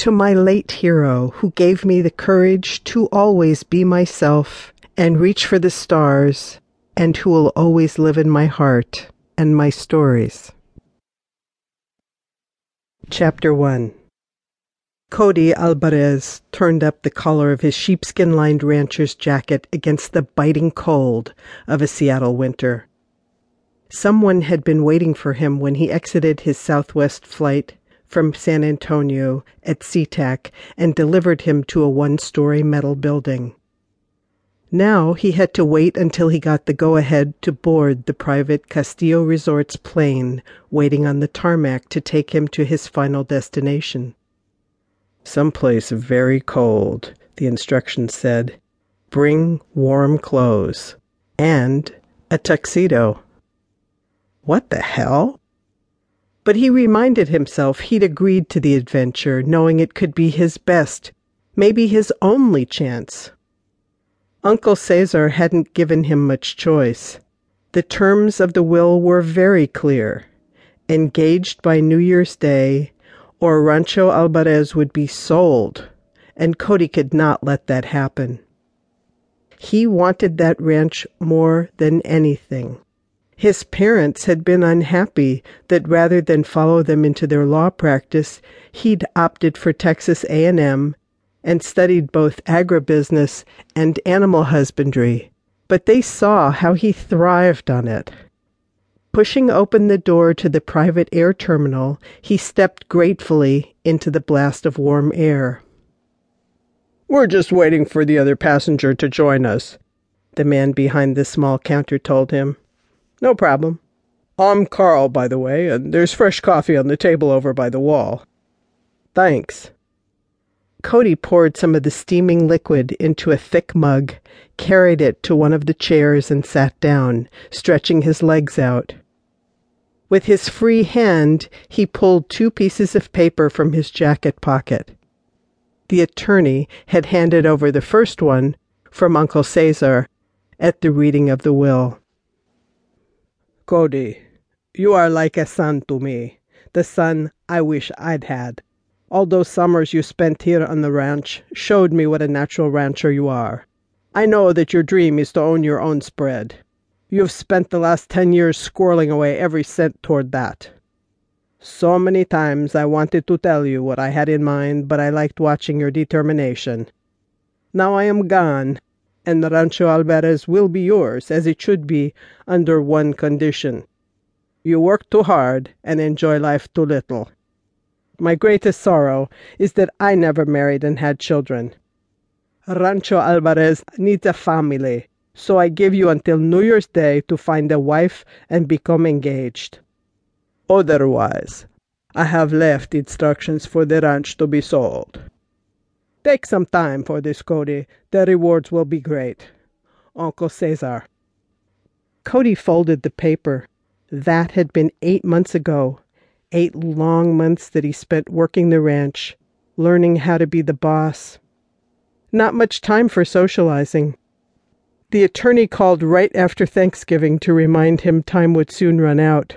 to my late hero who gave me the courage to always be myself and reach for the stars, and who will always live in my heart and my stories. Chapter 1 Cody Alvarez turned up the collar of his sheepskin lined rancher's jacket against the biting cold of a Seattle winter. Someone had been waiting for him when he exited his Southwest flight from San Antonio at SeaTac and delivered him to a one story metal building. Now he had to wait until he got the go ahead to board the private Castillo Resorts plane waiting on the tarmac to take him to his final destination. Someplace very cold, the instructions said. Bring warm clothes. And a tuxedo. What the hell? But he reminded himself he'd agreed to the adventure, knowing it could be his best, maybe his only chance. Uncle Cesar hadn't given him much choice. The terms of the will were very clear. Engaged by New Year's Day, or Rancho Alvarez would be sold, and Cody could not let that happen. He wanted that ranch more than anything. His parents had been unhappy that rather than follow them into their law practice, he'd opted for Texas A&M and studied both agribusiness and animal husbandry, but they saw how he thrived on it. Pushing open the door to the private air terminal, he stepped gratefully into the blast of warm air. We're just waiting for the other passenger to join us, the man behind the small counter told him. No problem. I'm Carl, by the way, and there's fresh coffee on the table over by the wall. Thanks. Cody poured some of the steaming liquid into a thick mug, carried it to one of the chairs, and sat down, stretching his legs out. With his free hand, he pulled two pieces of paper from his jacket pocket. The attorney had handed over the first one from Uncle Cesar at the reading of the will. Cody, you are like a son to me, the son I wish I'd had. All those summers you spent here on the ranch showed me what a natural rancher you are. I know that your dream is to own your own spread. You've spent the last ten years squirreling away every cent toward that. So many times I wanted to tell you what I had in mind, but I liked watching your determination. Now I am gone, and Rancho Alvarez will be yours, as it should be, under one condition. You work too hard and enjoy life too little. My greatest sorrow is that I never married and had children. Rancho Alvarez needs a family, so I give you until New Year's Day to find a wife and become engaged. Otherwise, I have left instructions for the ranch to be sold. Take some time for this, Cody. The rewards will be great. Uncle Cesar. Cody folded the paper. That had been eight months ago. Eight long months that he spent working the ranch, learning how to be the boss. Not much time for socializing. The attorney called right after Thanksgiving to remind him time would soon run out.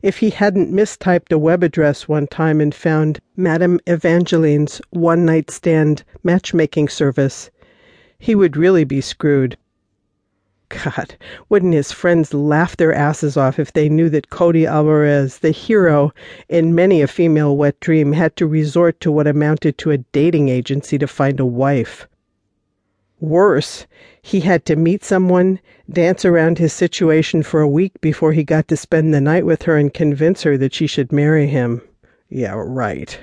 If he hadn't mistyped a web address one time and found Madame Evangeline's one night stand matchmaking service, he would really be screwed. God, wouldn't his friends laugh their asses off if they knew that Cody Alvarez, the hero in many a female wet dream, had to resort to what amounted to a dating agency to find a wife? Worse, he had to meet someone, dance around his situation for a week before he got to spend the night with her and convince her that she should marry him. Yeah, right.